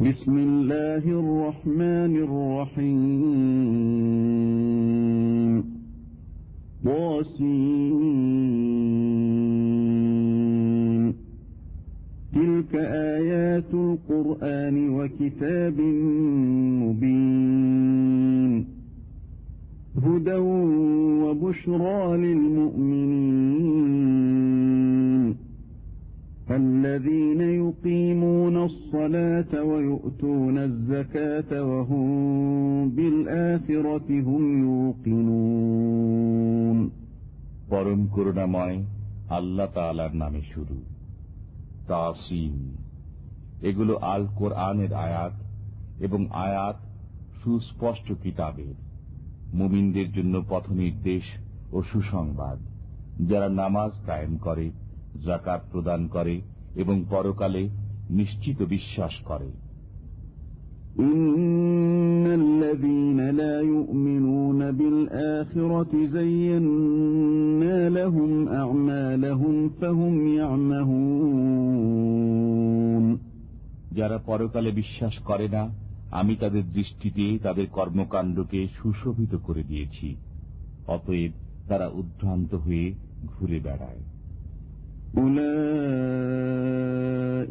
بسم الله الرحمن الرحيم. طاسين تلك آيات القرآن وكتاب مبين. هدى وبشرى للمؤمنين. الذين يقيمون الصلاة ويؤتون الزكاة وهم بالآخرة هم يوقنون পরম করুণাময় আল্লাহ তালার নামে শুরু তাসিন এগুলো আল কোরআনের আয়াত এবং আয়াত সুস্পষ্ট কিতাবের মুমিনদের জন্য পথ নির্দেশ ও সুসংবাদ যারা নামাজ কায়েম করে জাকাত প্রদান করে এবং পরকালে নিশ্চিত বিশ্বাস করে إن الذين لا يؤمنون بالآخرة زينا لهم أعمالهم فهم يعمهون যারা পরকালে বিশ্বাস করে না আমি তাদের দৃষ্টিতে তাদের কর্মকাণ্ডকে সুশোভিত করে দিয়েছি অতএব তারা উদ্ভ্রান্ত হয়ে ঘুরে বেড়ায়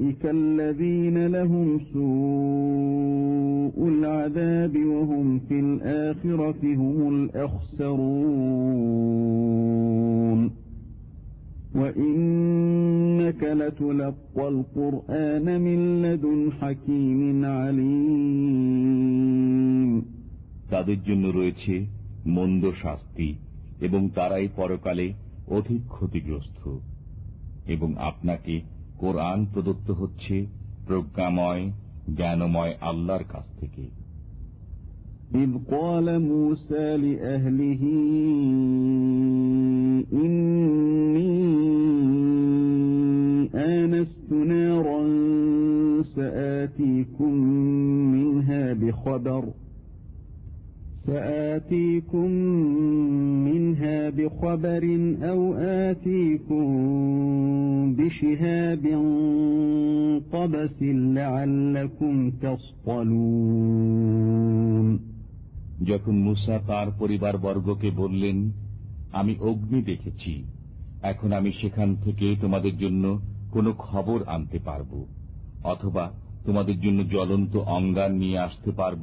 أولئك الذين لهم سوء العذاب وهم في الآخرة هم الأخسرون وإنك لتلقى القرآن من لدن حكيم عليم তাদের জন্য রয়েছে মন্দ শাস্তি এবং তারাই পরকালে অধিক ক্ষতিগ্রস্ত এবং আপনাকে কোরআন প্রদত্ত হচ্ছে প্রজ্ঞাময় জ্ঞানময় আল্লাহর কাছ থেকে إذ قال موسى لأهله إني آنست نارا سآتيكم منها بخبر سآتيكم منها بخبر أو آتيكم بشهاب قبس لعلكم تصطلون যখন মুসা তার পরিবার বর্গকে বললেন আমি অগ্নি দেখেছি এখন আমি সেখান থেকে তোমাদের জন্য কোনো খবর আনতে পারব অথবা তোমাদের জন্য জ্বলন্ত অঙ্গার নিয়ে আসতে পারব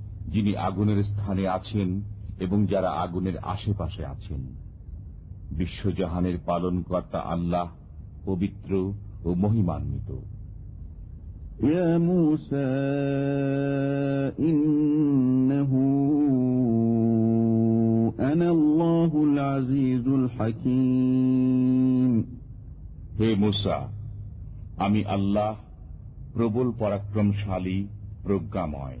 যিনি আগুনের স্থানে আছেন এবং যারা আগুনের আশেপাশে আছেন বিশ্বজাহানের পালনকর্তা আল্লাহ পবিত্র ও মহিমান্বিত يا موسى إنه أنا الله العزيز الحكيم হে মুসা আমি আল্লাহ প্রবল পরাক্রমশালী প্রজ্ঞাময়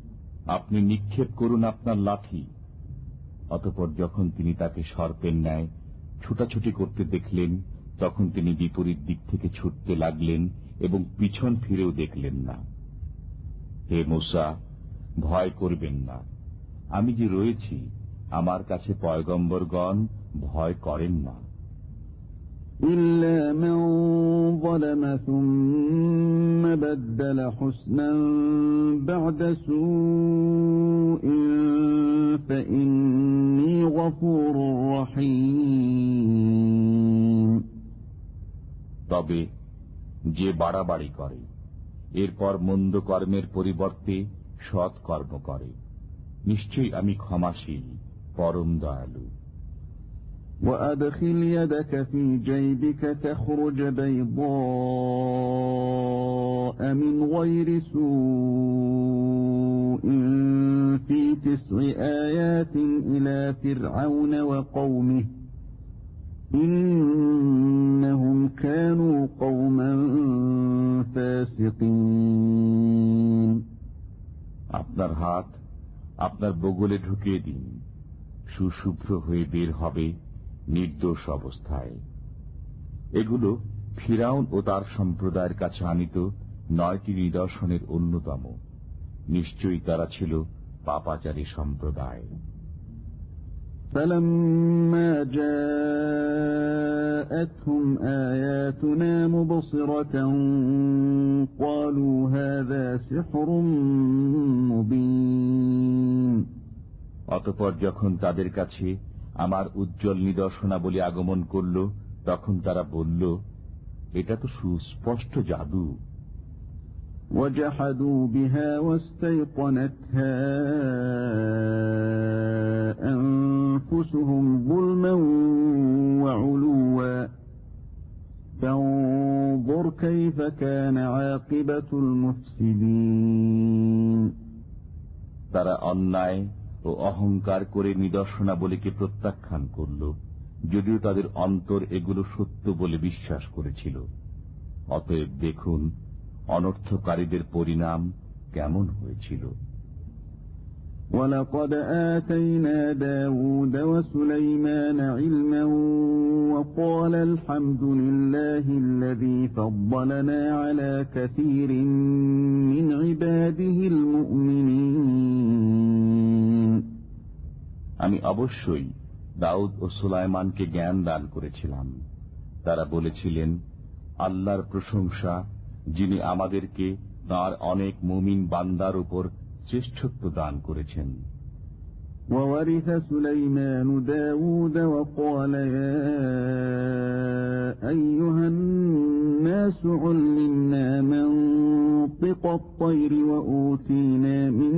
আপনি নিক্ষেপ করুন আপনার লাঠি। অতপর যখন তিনি তাকে সর্পের ন্যায় ছুটাছুটি করতে দেখলেন, তখন তিনি বিপরীত দিক থেকে ছুটতে লাগলেন এবং পিছন ফিরেও দেখলেন না। হে মুসা, ভয় করবেন না। আমি যে রয়েছি, আমার কাছে পয়গম্বরগণ ভয় করেন না। إلا من ظلم ثم بدل حسنا بعد سوء فإني غفور رحيم তবে যে বাড়াবাড়ি করে এরপর মন্দ কর্মের পরিবর্তে সৎ কর্ম করে নিশ্চয়ই আমি ক্ষমাশীল পরম দয়ালু وأدخل يدك في جيبك تخرج بيضاء من غير سوء في تسع آيات إلى فرعون وقومه إنهم كانوا قوما فاسقين আপনার হাত আপনার বগলে ঢুকিয়ে দিন সুশুভ্র হয়ে বের হবে নির্দোষ অবস্থায় এগুলো ফিরাউন ও তার সম্প্রদায়ের কাছে আনিত নয়টি নিদর্শনের অন্যতম নিশ্চয়ই তারা ছিল পাপাচারী সম্প্রদায় فلما جاءتهم آياتنا مبصرة قالوا هذا سحر مبين অতপর যখন তাদের কাছে আমার উজ্জ্বল নিদর্শনাবলী আগমন করল তখন তারা বলল এটা তো সুস্পষ্ট জাদু وجحدوا بها واستيقنتها أنفسهم ظلما وعلوا فانظر كيف كان عاقبة المفسدين তারা অন্যায় ও অহংকার করে নিদর্শনাবলীকে প্রত্যাখ্যান করল, যদিও তাদের অন্তর এগুলো সত্য বলে বিশ্বাস করেছিল। অতএব দেখুন, অনর্থকারীদের পরিণাম কেমন হয়েছিল। ولقد آتينا داود وسليمان علما وقال الحمد لله الذي فضلنا على كثير من عباده المؤمنين আমি অবশ্যই দাউদ ও সুলাইমানকে জ্ঞান দান করেছিলাম তারা বলেছিলেন আল্লাহর প্রশংসা যিনি আমাদেরকে তাঁর অনেক মুমিন বান্দার উপর শ্রেষ্ঠত্ব দান করেছেন وورث سليمان داود وقال يا أيها الناس علمنا منطق الطير وأوتينا من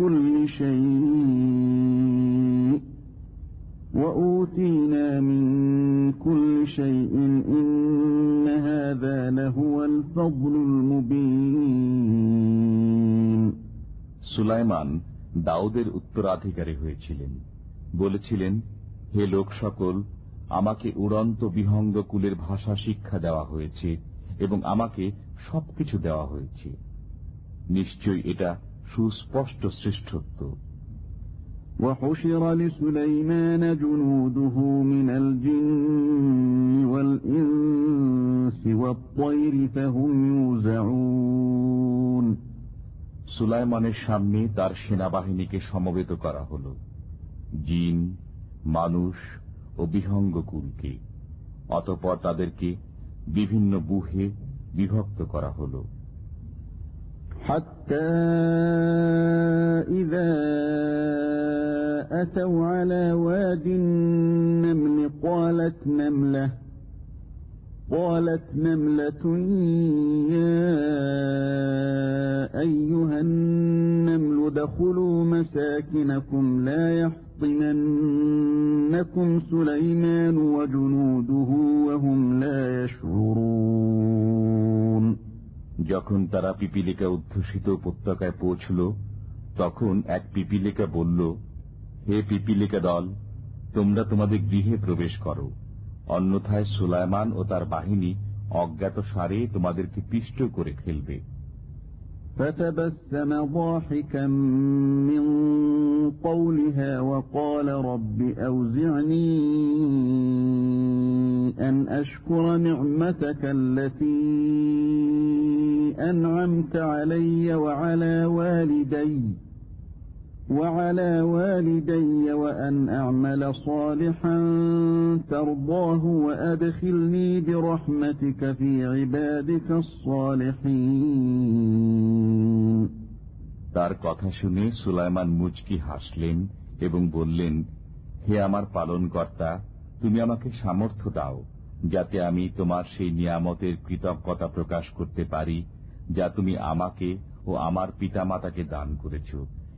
كل شيء وأوتينا من كل شيء إن هذا لهو الفضل المبين সুলাইমান দাউদের উত্তরাধিকারী হয়েছিলেন বলেছিলেন হে লোক সকল আমাকে উড়ন্ত বিহঙ্গ কুলের ভাষা শিক্ষা দেওয়া হয়েছে এবং আমাকে সবকিছু দেওয়া হয়েছে নিশ্চয় এটা সুস্পষ্ট শ্রেষ্ঠত্ব وحشر لسليمان جنوده من الجن والإنس والطير فهم يوزعون সুলাইমানের সামনে তার সেনাবাহিনীকে সমবেত করা হল জিন মানুষ ও বিহঙ্গ কুলকে অতপর তাদেরকে বিভিন্ন বুহে বিভক্ত করা হল حتى إذا أتوا على واد النمل قالت نملة قالت نملة يا أيها النمل دخلوا مساكنكم لا يحطمنكم سليمان وجنوده وهم لا يشعرون যখন তারা পিপিলিকা উদ্ধূষিত উপত্যকায় পৌঁছল তখন এক পিপিলিকা বলল হে পিপিলিকা দল তোমরা তোমাদের গৃহে প্রবেশ করো অন্যথায় সুলাইমান ও তার বাহিনী অজ্ঞাত সারে তোমাদেরকে পিষ্ট করে ফেলবে فتبسم ضاحكا من قولها وقال رب أوزعني أن أشكر نعمتك التي أنعمت علي وعلى والدي وعلى والدي وأن أعمل صالحا ترضاه وأدخلني برحمتك في عبادك الصالحين তার কথা শুনে সুলাইমান মুচকি হাসলেন এবং বললেন হে আমার পালনকর্তা তুমি আমাকে সামর্থ্য দাও যাতে আমি তোমার সেই নিয়ামতের কৃতজ্ঞতা প্রকাশ করতে পারি যা তুমি আমাকে ও আমার পিতামাতাকে দান করেছ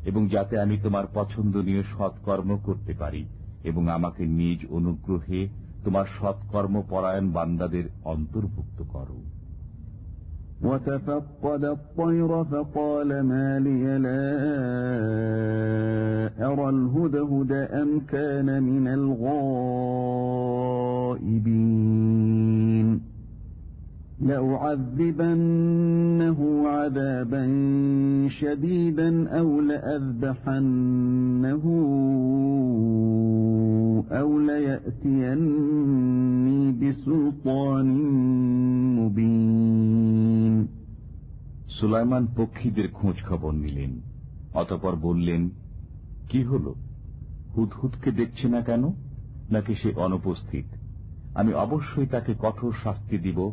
এবং যাতে আমি তোমার পছন্দনীয় সৎকর্ম করতে পারি এবং আমাকে নিজ অনুগ্রহে তোমার সৎকর্ম পরায়ণ বান্দাদের অন্তর্ভুক্ত করো وتفقد الطير فقال ما لي لا أرى الهدهد أم كان من الغائبين لأعذبنه عذابا شديدا أو لأذبحنه أو ليأتيني بسلطان مبين সুলাইমান পক্ষীদের খোঁজ খবর নিলেন অতপর বললেন কি হল হুদহুদকে দেখছে না কেন নাকি সে অনুপস্থিত আমি অবশ্যই তাকে কঠোর শাস্তি দিব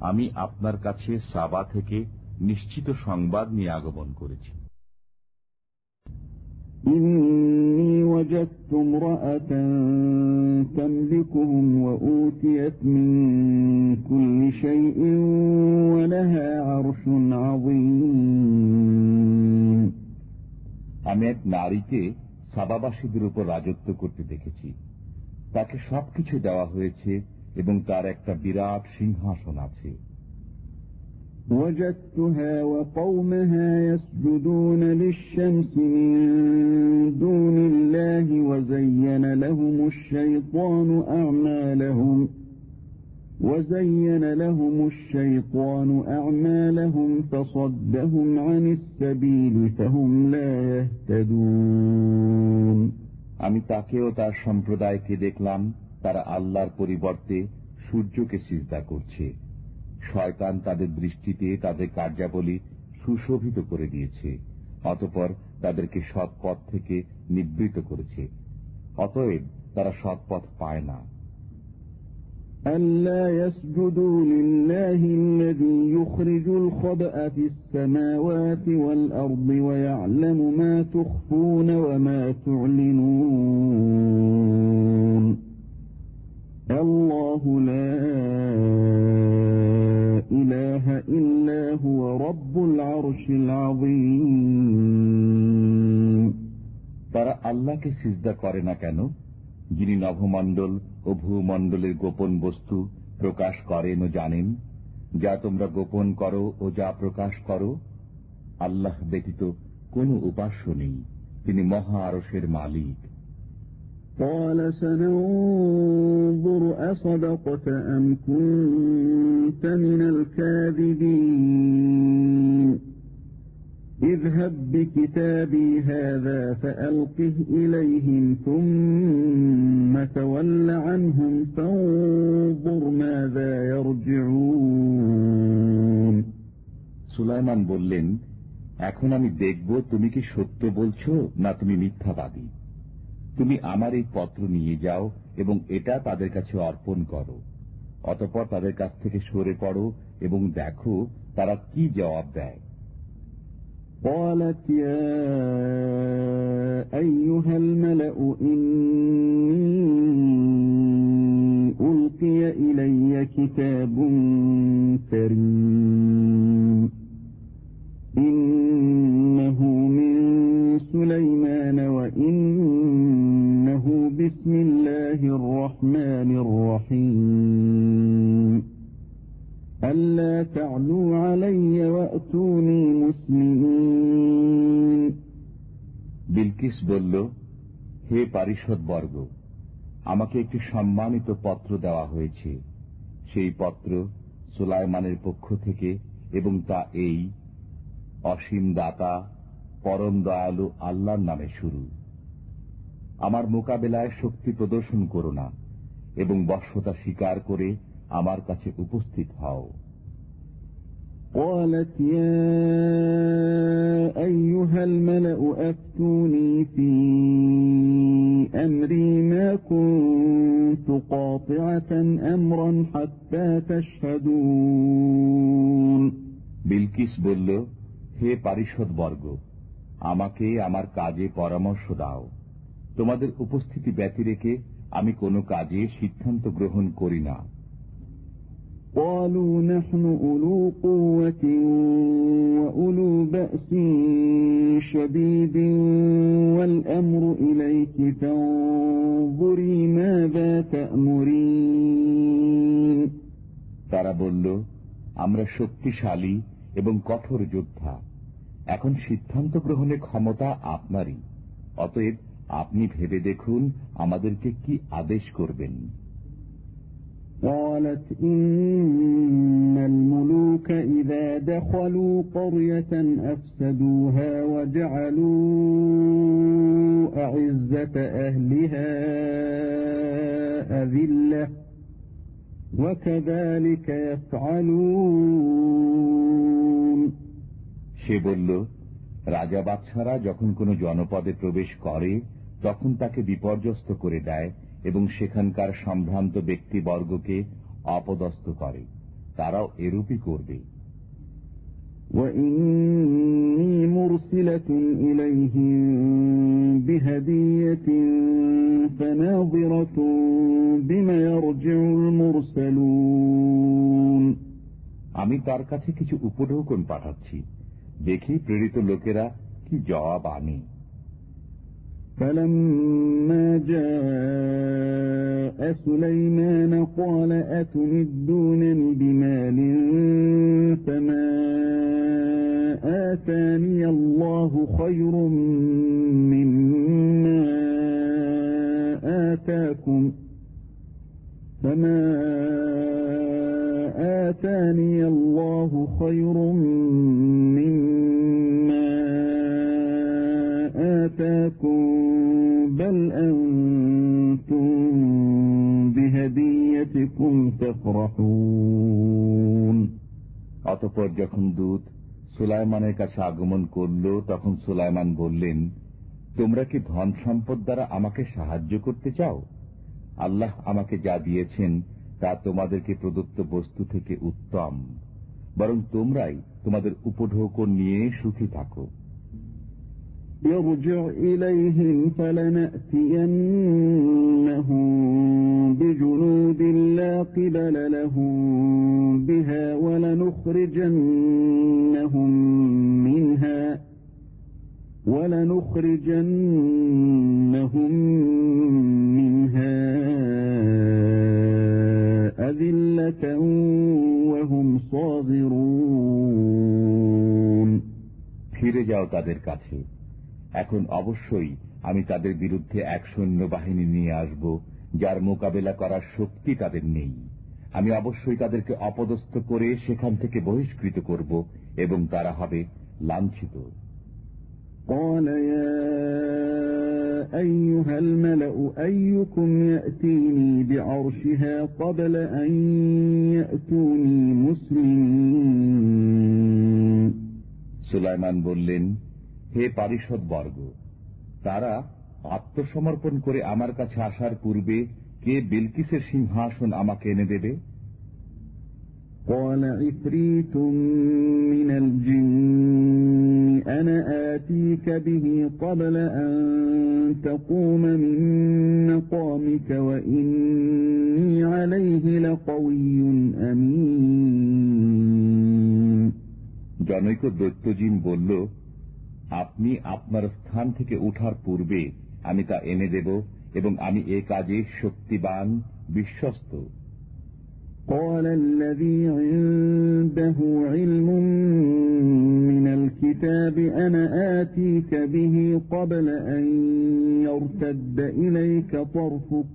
আমি আপনার কাছে সাবা থেকে নিশ্চিত সংবাদ নিয়ে আগমন করেছি إني وجدت امرأة تملكهم وأوتيت من كل شيء ولها عرش عظيم আমি এক নারীকে সাবাবাসীদের উপর রাজত্ব করতে দেখেছি তাকে সবকিছু দেওয়া হয়েছে এবং তার একটা বিরাট সিংহাসন আছে وجدتها وقومها يسجدون للشمس من دون الله وزين لهم الشيطان أعمالهم وزين لهم الشيطان أعمالهم فصدهم عن السبيل فهم لا يهتدون আমি তাকেও তার সম্প্রদায়কে দেখলাম তারা আল্লাহর পরিবর্তে সূর্যকে সিজদা করছে শয়তান তাদের দৃষ্টিতে তাদের কার্যাবলী সুশোভিত করে দিয়েছে অতপর তাদেরকে সৎপথ থেকে নিবৃত করেছে অতএব তারা সৎপথ পায় না ألا يسجدوا لله الذي يخرج الخبأ في السماوات والأرض ويعلم ما تخفون وما تعلنون الله لا إله إلا هو رب العرش العظيم তারা আল্লাহকে সিজদা করে না কেন যিনি নভমণ্ডল ও ভূমণ্ডলের গোপন বস্তু প্রকাশ করেন ও জানেন যা তোমরা গোপন করো ও যা প্রকাশ করো আল্লাহ ব্যতীত কোনো উপাস্য নেই তিনি মহা আরসের মালিক قال سننظر أصدقت أم كنت من الكاذبين اذهب بكتابي هذا فألقه إليهم ثم تول عنهم فانظر ماذا يرجعون সুলাইমান বললেন এখন আমি দেখব তুমি কি সত্য বলছো না তুমি মিথ্যাবাদী তুমি আমার এই পত্র নিয়ে যাও এবং এটা তাদের কাছে অর্পণ করো। অতপর তাদের কাছ থেকে সরে পড়ো এবং দেখো তারা কি জবাব দেয়। قالت يا أيها الملأ بسم الله الرحمن الرحيم ألا تعلوا علي وأتوني مسلمين বিলকিস বলল হে পারিষদ বর্গ আমাকে একটি সম্মানিত পত্র দেওয়া হয়েছে সেই পত্র সুলাইমানের পক্ষ থেকে এবং তা এই অসীম দাতা পরম দয়ালু আল্লাহর নামে শুরু আমার মোকাবেলায় শক্তি প্রদর্শন করো না এবং বর্ষতা স্বীকার করে আমার কাছে উপস্থিত হও قالت يا أيها الملأ أفتوني في أمري ما كنت قاطعة أمرا حتى تشهدون বিলকিস বলল হে পারিষদ বর্গ আমাকে আমার কাজে পরামর্শ দাও তোমাদের উপস্থিতি ব্যতি রেখে আমি কোনো কাজে সিদ্ধান্ত গ্রহণ করি না قالوا نحن أولو قوة وأولو بأس شديد والأمر إليك فانظري ماذا تأمرين তারা বলল আমরা শক্তিশালী এবং কঠোর যোদ্ধা এখন সিদ্ধান্ত গ্রহণের ক্ষমতা আপনারই অতএব আপনি ভেবে দেখুন আমাদেরকে কি আদেশ করবেন قالت إن الملوك إذا دخلوا قرية أفسدوها وجعلوا أعزة أهلها أذلة وكذلك يفعلون সে বলল রাজা বাচ্চারা যখন কোনো জনপদে প্রবেশ করে তখন তাকে বিপর্যস্ত করে দেয় এবং সেখানকার সম্ভ্রান্ত ব্যক্তিবর্গকে অপদস্থ করে তারাও এরূপই করবে وإني مرسلة إليهم بهدية فناظرة بما يرجع المرسلون আমি তার কাছে কিছু উপঢৌকন পাঠাচ্ছি দেখি প্রেরিত লোকেরা কি জবাব আনে فلما جاء سليمان قال أتمدونني بمال فما آتاني الله خير مما آتاكم فما آتاني الله خير مما অতপর যখন দূত সুলাইমানের কাছে আগমন করল, তখন সুলাইমান বললেন, তোমরা কি ধন সম্পদ দ্বারা আমাকে সাহায্য করতে চাও? আল্লাহ আমাকে যা দিয়েছেন, তা তোমাদেরকে প্রদত্ত বস্তু থেকে উত্তম। বরং তোমরাই তোমাদের উপঢৌকন নিয়ে সুখী থাকো। يرجع إليهم فلنأتينهم بجنود لا قبل لهم بها ولنخرجنهم منها ولنخرجنهم منها أذلة وهم صاغرون ফিরে যাও তাদের কাছে এখন অবশ্যই আমি তাদের বিরুদ্ধে এক সৈন্যবাহিনী নিয়ে আসব যার মোকাবেলা করার শক্তি তাদের নেই। আমি অবশ্যই তাদেরকে অপদস্থ করে সেখান থেকে বহিষ্কৃত করব এবং তারা হবে লাঞ্ছিত। قال يا أيها الملأ أيكم يأتيني بعرشها قبل أن يأتوني مسلمين؟ سليمان بولين হে পারিষদ বর্গ তারা আত্মসমর্পণ করে আমার কাছে আসার পূর্বে কে বিলকিসের সিংহাসন আমাকে এনে দেবে قال عفريت من الجن أنا آتيك به قبل أن تقوم من مقامك وإني عليه لقوي أمين জনৈক দৈত্যজিন বলল আপনি আপনার স্থান থেকে উঠার পূর্বে আমি তা এনে দেব এবং আমি এ কাজে শক্তিবান বিশ্বস্ত قال الذي عنده علم من الكتاب أنا آتيك به قبل أن يرتد إليك طرفك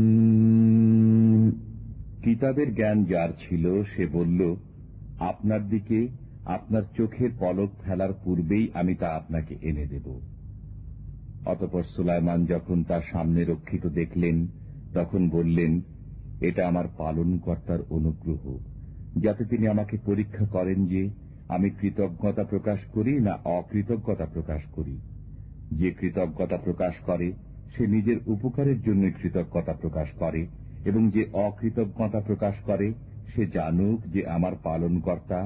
কিতাবের জ্ঞান যার ছিল, সে বলল, আপনার দিকে, আপনার চোখের পলক ফেলার পূর্বেই আমি তা আপনাকে এনে দেব। অতপর সুলাইমান যখন তার সামনে রক্ষিত দেখলেন, তখন বললেন, এটা আমার পালনকর্তার অনুগ্রহ, যাতে তিনি আমাকে পরীক্ষা করেন যে আমি কৃতজ্ঞতা প্রকাশ করি না অকৃতজ্ঞতা প্রকাশ করি। যে কৃতজ্ঞতা প্রকাশ করে, সে নিজের উপকারের জন্য কৃতজ্ঞতা প্রকাশ করে এবং যে অকৃতজ্ঞতা প্রকাশ করে সে জানুক যে আমার পালনকর্তা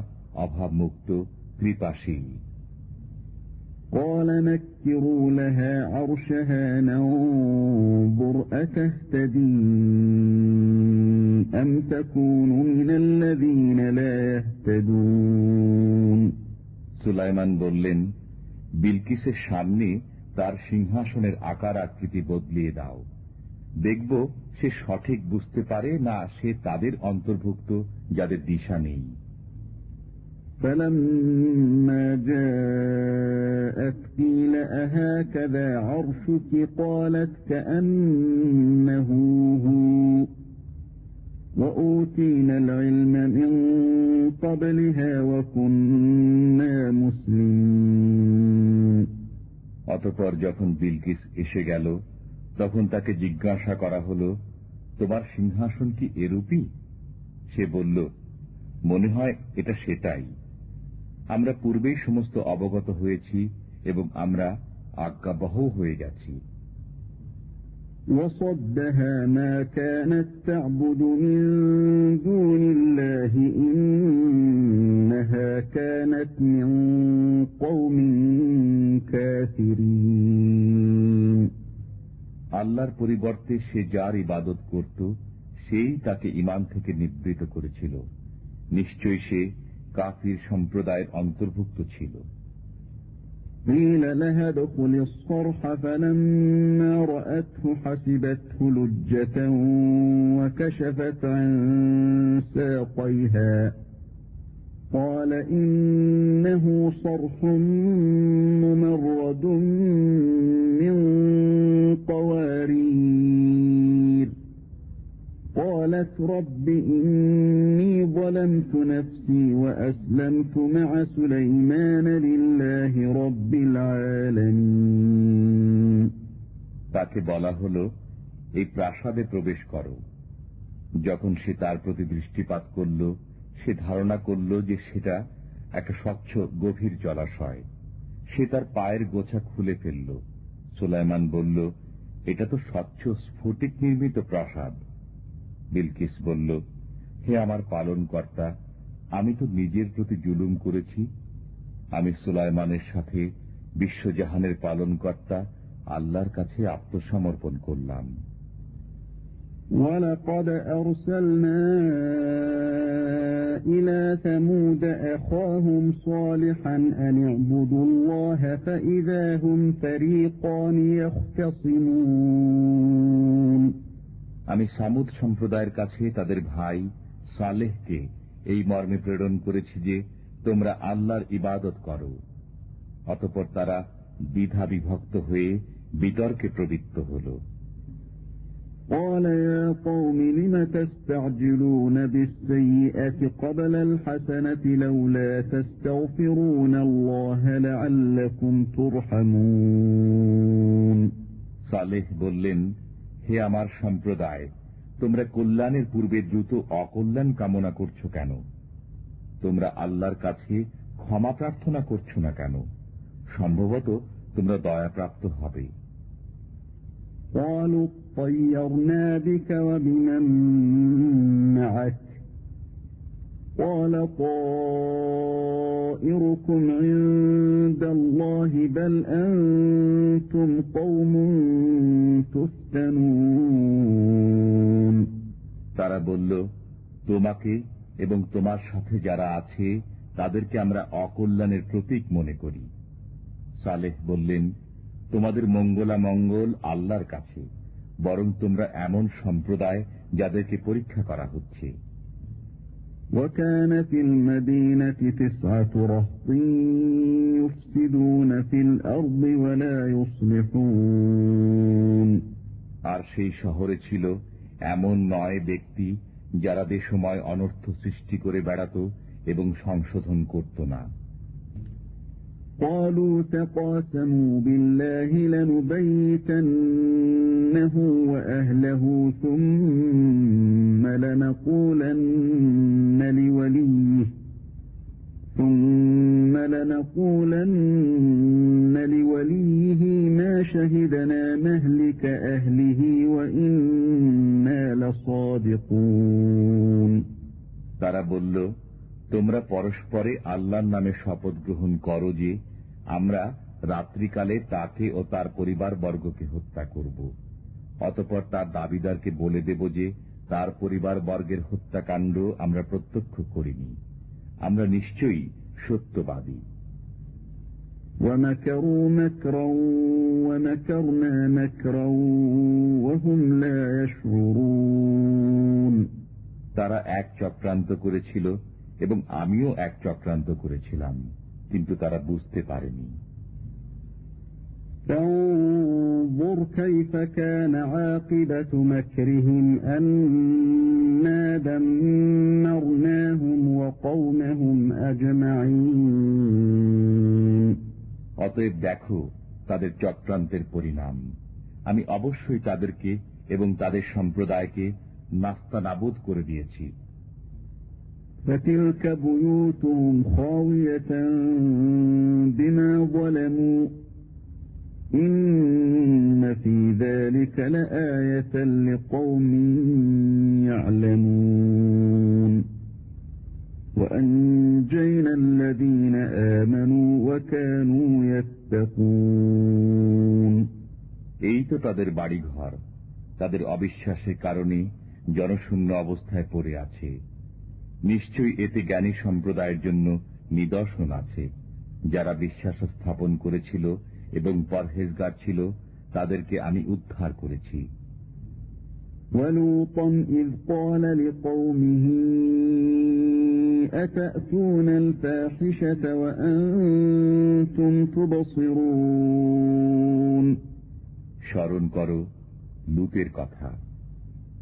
অভাবমুক্ত কৃপাশীল قال نكروا لها عرشها ننظر أتهتدي أم تكون من الذين لا يهتدون সুলাইমান বললেন বিলকিসের সামনে তার সিংহাসনের আকার আকৃতি বদলিয়ে দাও দেখব সে সঠিক বুঝতে পারে না সে তাদের অন্তর্ভুক্ত যাদের দিশা নেই فلما جاءت قيل أهكذا عرشك قالت كأنه هو وأوتينا العلم من قبلها وكنا مسلمين অতপর যখন বিলকিস এসে গেল তখন তাকে জিজ্ঞাসা করা হল তোমার সিংহাসন কি এরূপই সে বলল মনে হয় এটা সেটাই আমরা পূর্বেই সমস্ত অবগত হয়েছি এবং আমরা আজ্ঞাবহ হয়ে গেছি وصدها ما كانت تعبد من دون الله إنها كانت من قوم كافرين আল্লাহর পরিবর্তে সে যার ইবাদত করত সেই তাকে ইমান থেকে নিবৃত করেছিল নিশ্চয় সে কাফির সম্প্রদায়ের অন্তর্ভুক্ত ছিল قيل لها ادخل الصرح فلما رأته حسبته لجة وكشفت عن ساقيها قال إنه صرح ممرد من قوارير قالت رب إني ظلمت نفسي وأسلمت مع سليمان لله رب العالمين তাকে বলা হল এই প্রাসাদে প্রবেশ করো যখন সে তার প্রতি দৃষ্টিপাত করল সে ধারণা করল যে সেটা একটা স্বচ্ছ গভীর জলাশয়। সে তার পায়ের গোছা খুলে ফেলল। সুলাইমান বলল, এটা তো স্বচ্ছ স্ফটিক নির্মিত প্রাসাদ। বিলকিস বলল, হে আমার পালন কর্তা আমি তো নিজের প্রতি জুলুম করেছি। আমি সুলাইমানের সাথে বিশ্বজাহানের পালন কর্তা আল্লাহর কাছে আত্মসমর্পণ করলাম। ولقد أرسلنا إلى ثمود أخاهم صالحا أن اعبدوا الله فإذا هم فريقان يختصمون আমি সামুদ সম্প্রদায়ের কাছে তাদের ভাই সালেহকে এই মর্মে প্রেরণ করেছি যে তোমরা আল্লাহর ইবাদত করো অতপর তারা দ্বিধা বিভক্ত হয়ে বিতর্কে প্রবৃত্ত হল قال يا قوم لم تستعجلون بالسيئة قبل الحسنة لولا تستغفرون الله لعلكم ترحمون সালেহ বললেন হে আমার সম্প্রদায় তোমরা কল্যাণের পূর্বে দ্রুত অকল্যাণ কামনা করছো কেন তোমরা আল্লাহর কাছে ক্ষমা প্রার্থনা করছো না কেন সম্ভবত তোমরা দয়াপ্রাপ্ত হবে قالوا اطيرنا بك وبمن معك قال طائركم عند الله بل أنتم قوم تفتنون তারা বলল তোমাকে এবং তোমার সাথে যারা আছে তাদেরকে আমরা অকল্যাণের প্রতীক মনে করি সালেহ বললেন তোমাদের মঙ্গলা মঙ্গল আল্লাহর কাছে বরং তোমরা এমন সম্প্রদায় যাদেরকে পরীক্ষা করা হচ্ছে وكان في المدينة تسعة رهط يفسدون في الأرض ولا يصلحون তার সেই শহরে ছিল এমন নয় ব্যক্তি যারা সময় অনর্থ সৃষ্টি করে বেড়াত এবং সংশোধন করত না قالوا تقاسموا بالله لنبيتنه وأهله ثم لنقولن لوليه ثم لنقولن لوليه ما شهدنا مهلك أهله وإنا لصادقون. ترى তোমরা পরস্পরে আল্লাহর নামে শপথ গ্রহণ করো যে আমরা রাত্রিকালে তাকে ও তার পরিবার বর্গকে হত্যা করব। অতপর তার দাবিদারকে বলে দেব যে তার পরিবার বর্গের হত্যাকাণ্ড আমরা প্রত্যক্ষ করিনি। আমরা নিশ্চয়ই সত্যবাদী। তারা এক চক্রান্ত করেছিল। এবং আমিও এক চক্রান্ত করেছিলাম কিন্তু তারা বুঝতে পারেনি فانظر كيف كان عاقبة مكرهم أنا دمرناهم وقومهم أجمعين অতএব দেখো তাদের চক্রান্তের পরিণাম আমি অবশ্যই তাদেরকে এবং তাদের সম্প্রদায়কে নাস্তা নাবুদ করে দিয়েছি فتلك بيوتهم خاوية بما ظلموا إن في ذلك لآية لقوم يعلمون وأنجينا الذين آمنوا وكانوا يتقون এই তো তাদের বাড়িঘর তাদের অবিশ্বাসের কারণে জনশূন্য অবস্থায় পড়ে আছে নিশ্চয়ই এতে জ্ঞানী সম্প্রদায়ের জন্য নিদর্শন আছে যারা বিশ্বাস স্থাপন করেছিল এবং পরহেজগার ছিল তাদেরকে আমি উদ্ধার করেছি ولوطا إذ قال لقومه أتأتون الفاحشة وأنتم تبصرون স্মরণ করো লুতের কথা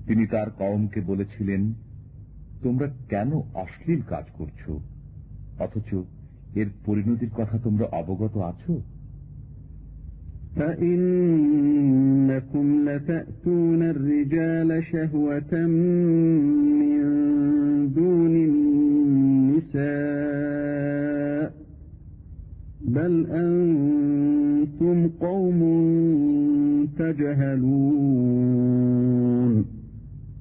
তিনি তার কওমকে বলেছিলেন তোমরা কেন অশ্লীল কাজ করছ অথচ এর পরিণতির কথা তোমরা অবগত আছো فإنكم لتأتون الرجال شهوة من دون النساء بل أنتم قوم تجهلون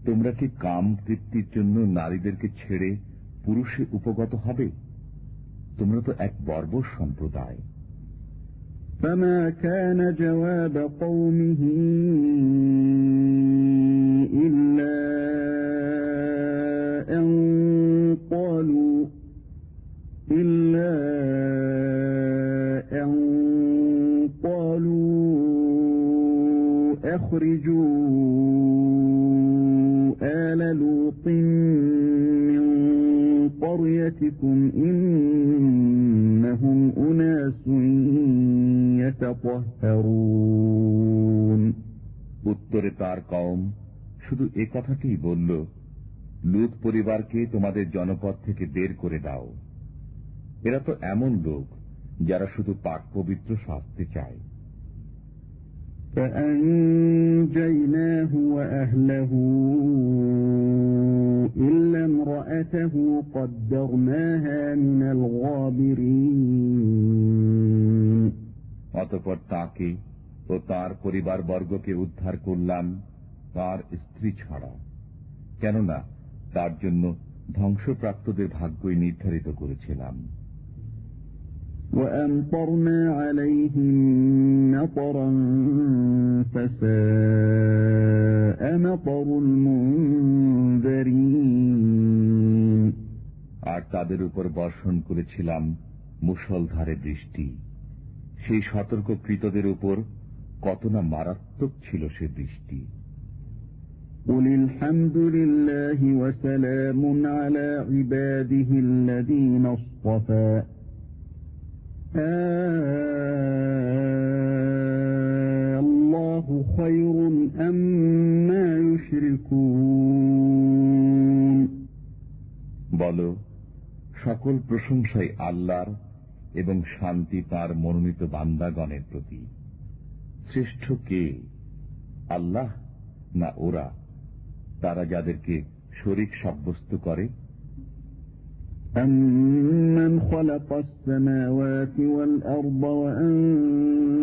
তোমরা কি কাম তৃপ্তির জন্য নারীদেরকে ছেড়ে পুরুষে উপগত হবে তোমরা তো এক বর্বর সম্প্রদায় فما كان جواب قومه إلا أن قالوا إلا أن قالوا أخرجوا آل لوط من قريتكم إنهم أناس يتطهرون উত্তরে তার কম শুধু এ কথাটিই বলল লুত পরিবারকে তোমাদের জনপদ থেকে বের করে দাও এরা তো এমন লোক যারা শুধু পাক পবিত্র শাস্তি চায় فأنجيناه وأهله إلا امرأته قدرناها من الغابرين অতপর তাকে ও তার পরিবার বর্গকে উদ্ধার করলাম তার স্ত্রী ছাড়া কেননা তার জন্য ধ্বংসপ্রাপ্তদের ভাগ্যই নির্ধারিত করেছিলাম وأمطرنا عليهم مطرا فساء مطر المنذرين আর তাদের উপর বর্ষণ করেছিলাম মুসলধারে বৃষ্টি সেই সতর্ককৃতদের উপর কত না মারাত্মক ছিল সে বৃষ্টি قل الحمد لله وسلام على عباده الذين اصطفى الله خير أما يشركون বল সকল প্রশংসাই আল্লাহর এবং শান্তি তার মনোনীত বান্দাগণের প্রতি শ্রেষ্ঠ কে আল্লাহ না ওরা তারা যাদেরকে শরিক সাব্যস্ত করে أمن خلق السماوات والأرض وأنزل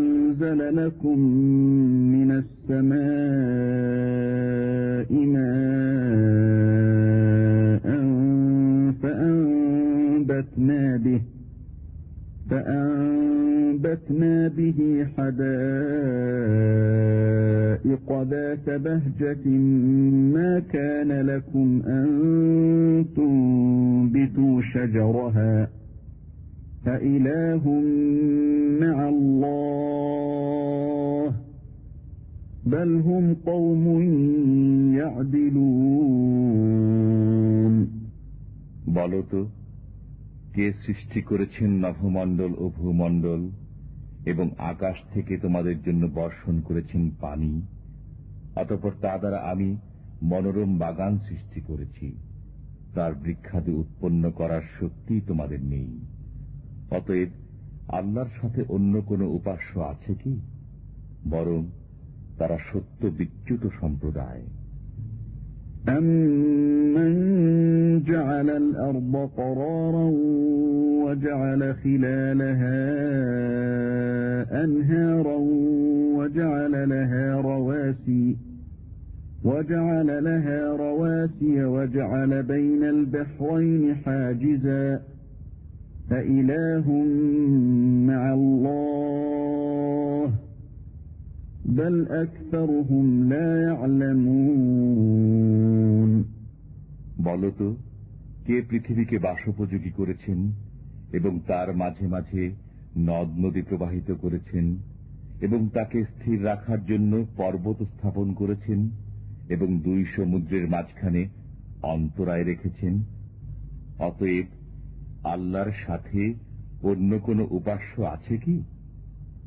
لكم من السماء ماء فأنبتنا به فأنبتنا به حدائق ذات بهجة ما كان لكم أن تنبتوا شجرها فإله مع الله بل هم قوم يعدلون বলতো কে সৃষ্টি করেছেন নভমণ্ডল ও ভূমণ্ডল এবং আকাশ থেকে তোমাদের জন্য বর্ষণ করেছেন পানি, অতপর তা দ্বারা আমি মনোরম বাগান সৃষ্টি করেছি। তার বৃক্ষাদি উৎপন্ন করার শক্তি তোমাদের নেই। অতএব আল্লাহর সাথে অন্য কোন উপাস্য আছে কি? বরং তারা সত্য বিচ্যুত সম্প্রদায়। أَمَّنْ جَعَلَ الْأَرْضَ قَرَارًا وَجَعَلَ خِلَالَهَا أَنْهَارًا وَجَعَلَ لَهَا رَوَاسِيَ وَجَعَلَ لَهَا رَوَاسِيَ وَجَعَلَ بَيْنَ الْبَحْرَيْنِ حَاجِزًا فَإِلَٰهٌ مَّعَ اللَّهِ বলতো, কে পৃথিবীকে বাসোপযোগী করেছেন এবং তার মাঝে মাঝে নদ নদী প্রবাহিত করেছেন এবং তাকে স্থির রাখার জন্য পর্বত স্থাপন করেছেন এবং দুই সমুদ্রের মাঝখানে অন্তরায় রেখেছেন, অতএব আল্লাহর সাথে অন্য কোন উপাস্য আছে কি?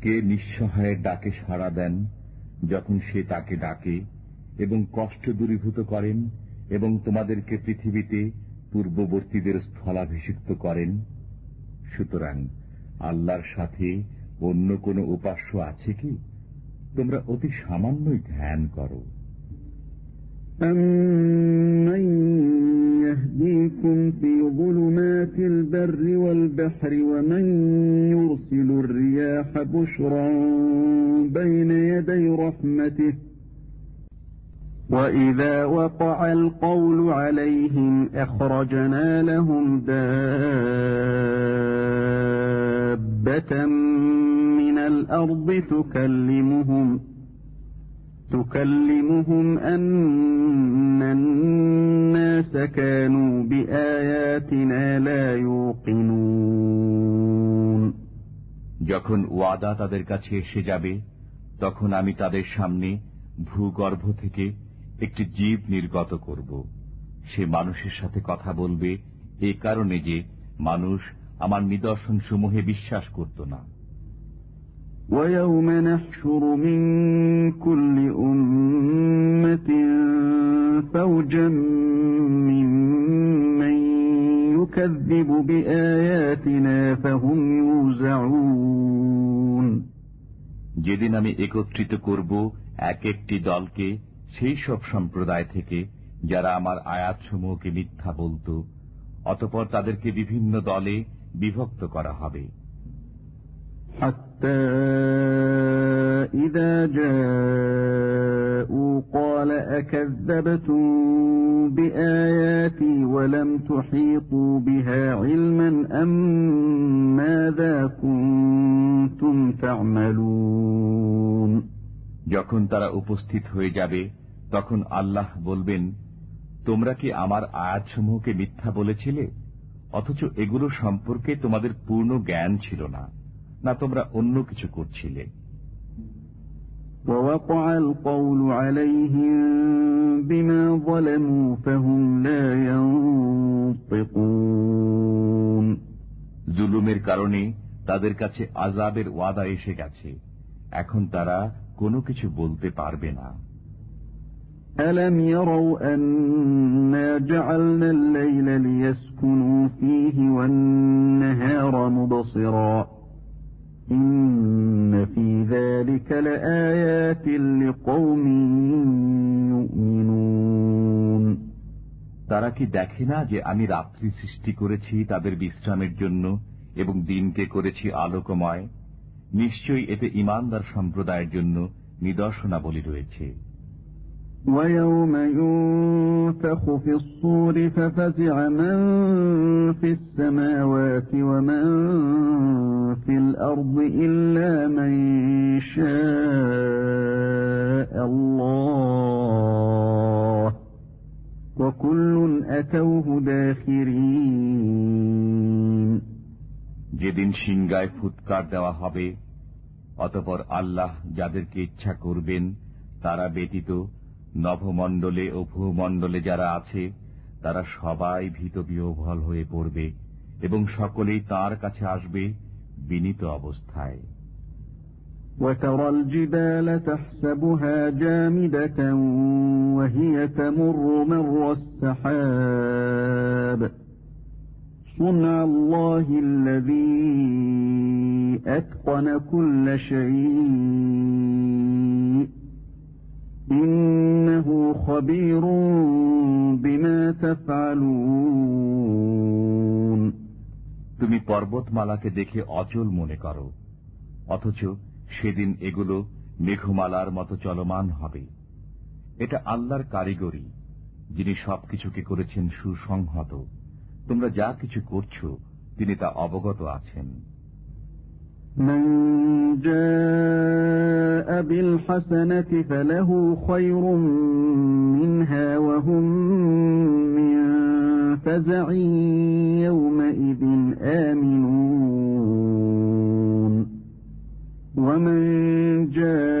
কে নিঃসহায়ের ডাকে সাড়া দেন যখন সে তাকে ডাকে এবং কষ্ট দূরীভূত করেন এবং তোমাদেরকে পৃথিবীতে পূর্ববর্তীদের স্থলাভিষিক্ত করেন সুতরাং আল্লাহর সাথে অন্য কোন উপাস্য আছে কি তোমরা অতি সামান্যই ধ্যান করো أَمَّن يَهْدِيكُمْ فِي ظُلُمَاتِ الْبَرِّ وَالْبَحْرِ وَمَن يُرْسِلُ الرِّيَاحَ بُشْرًا بَيْنَ يَدَيْ رَحْمَتِهِ وَإِذَا وَقَعَ الْقَوْلُ عَلَيْهِمْ أَخْرَجْنَا لَهُمْ دَابَّةً مِّنَ الْأَرْضِ تُكَلِّمُهُمْ تكلمهم أن الناس كانوا بآياتنا لا يوقنون যখন ওয়াদা তাদের কাছে এসে যাবে তখন আমি তাদের সামনে ভূগর্ভ থেকে একটি জীব নির্গত করব সে মানুষের সাথে কথা বলবে এ কারণে যে মানুষ আমার নিদর্শন সমূহে বিশ্বাস করত না ويوم نحشر من كل أمة فوجا ممن يكذب بآياتنا فهم يوزعون যেদিন আমি একত্রিত করব এক একটি দলকে সেই সব সম্প্রদায় থেকে যারা আমার আয়াতসমূহকে মিথ্যা বলত অতপর তাদেরকে বিভিন্ন দলে বিভক্ত করা হবে حتى إذا جاءوا قال أكذبتم بآياتي ولم تحيطوا بها علما أم ماذا كنتم تعملون যখন তারা উপস্থিত হয়ে যাবে তখন আল্লাহ বলবেন তোমরা কি আমার আয়াতসমূহকে মিথ্যা বলেছিলে অথচ এগুলো সম্পর্কে তোমাদের পূর্ণ জ্ঞান ছিল না না তোমরা অন্য কিছু করছিলে জুলুমের কারণে তাদের কাছে আজাবের ওয়াদা এসে গেছে এখন তারা কোনো কিছু বলতে পারবে না ألم يروا أنا جعلنا الليل ليسكنوا فيه والنهار مبصرا إن في ذلك لآيات لقوم يؤمنون তারা কি দেখে না যে আমি রাত্রি সৃষ্টি করেছি তাদের বিশ্রামের জন্য এবং দিনকে করেছি আলোকময় নিশ্চয়ই এতে ইমানদার সম্প্রদায়ের জন্য নিদর্শনাবলী রয়েছে ويوم ينفخ في الصور ففزع من في السماوات ومن في الأرض إلا من شاء الله وكل أتوه داخرين যেদিন সিংগায় ফুৎকার দেওয়া হবে অতপর আল্লাহ যাদেরকে ইচ্ছা করবেন তারা ব্যতীত নভমণ্ডলে ও ভূমণ্ডলে যারা আছে তারা সবাই ভীত বিহ্বল হয়ে পড়বে এবং সকলেই তার কাছে আসবে বিনীত অবস্থায় وترى الجبال تحسبها جامدة وهي تمر مر السحاب صنع الله الذي أتقن كل شيء তুমি পর্বতমালাকে দেখে অচল মনে করো, অথচ সেদিন এগুলো মেঘমালার মতো চলমান হবে। এটা আল্লাহর কারিগরি, যিনি সবকিছুকে করেছেন সুসংহত। তোমরা যা কিছু করছ, তিনি তা অবগত আছেন। من جاء بالحسنة فله خير منها وهم من فزع يومئذ آمنون. ومن جاء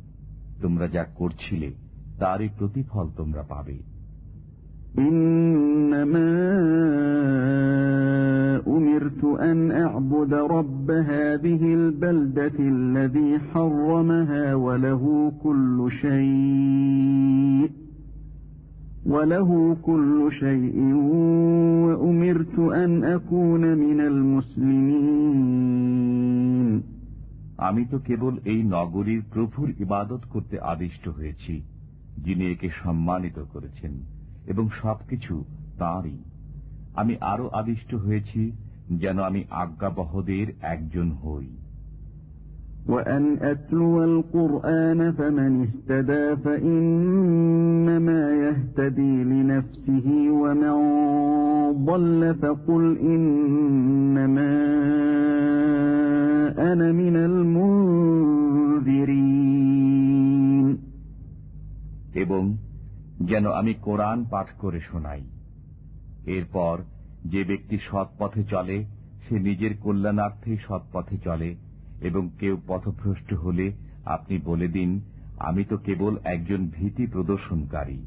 তোমরা যা করছিলে তারই প্রতিফল তোমরা পাবে أمرت أن أعبد رب هذه البلدة الذي حرمها وله كل شيء وله كل شيء وأمرت أن أكون من المسلمين আমি তো কেবল এই নগরীর প্রভুর ইবাদত করতে আদিষ্ট হয়েছি যিনি একে সম্মানিত করেছেন এবং সবকিছু তাঁরই আমি আরো আদিষ্ট হয়েছি যেন আমি আজ্ঞাবহদের একজন হই وأن أتلو القرآن فمن اهتدى فإنما يهتدي لنفسه ومن ضل فقل إنما أنا من المنذرين এবং যেন আমি কোরআন পাঠ করে শোনাই এরপর যে ব্যক্তি সৎ পথে চলে সে নিজের কল্যাণার্থেই সৎ পথে চলে এবং কেউ পথভ্রষ্ট হলে আপনি বলে দিন আমি তো কেবল একজন ভীতি প্রদর্শনকারী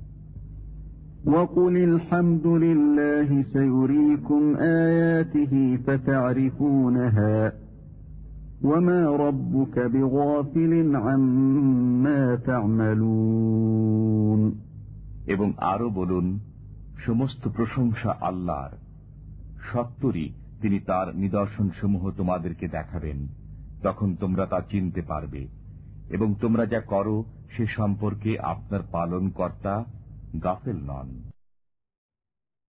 وقل الحمد لله سيريكم آياته فتعرفونها وما ربك بغافل عما تعملون এবং আরো বলুন সমস্ত প্রশংসা আল্লাহর সত্তরই তিনি তার নিদর্শনসমূহ তোমাদেরকে দেখাবেন তখন তোমরা তা চিনতে পারবে এবং তোমরা যা করো সে সম্পর্কে আপনার পালন কর্তা গাফেল নন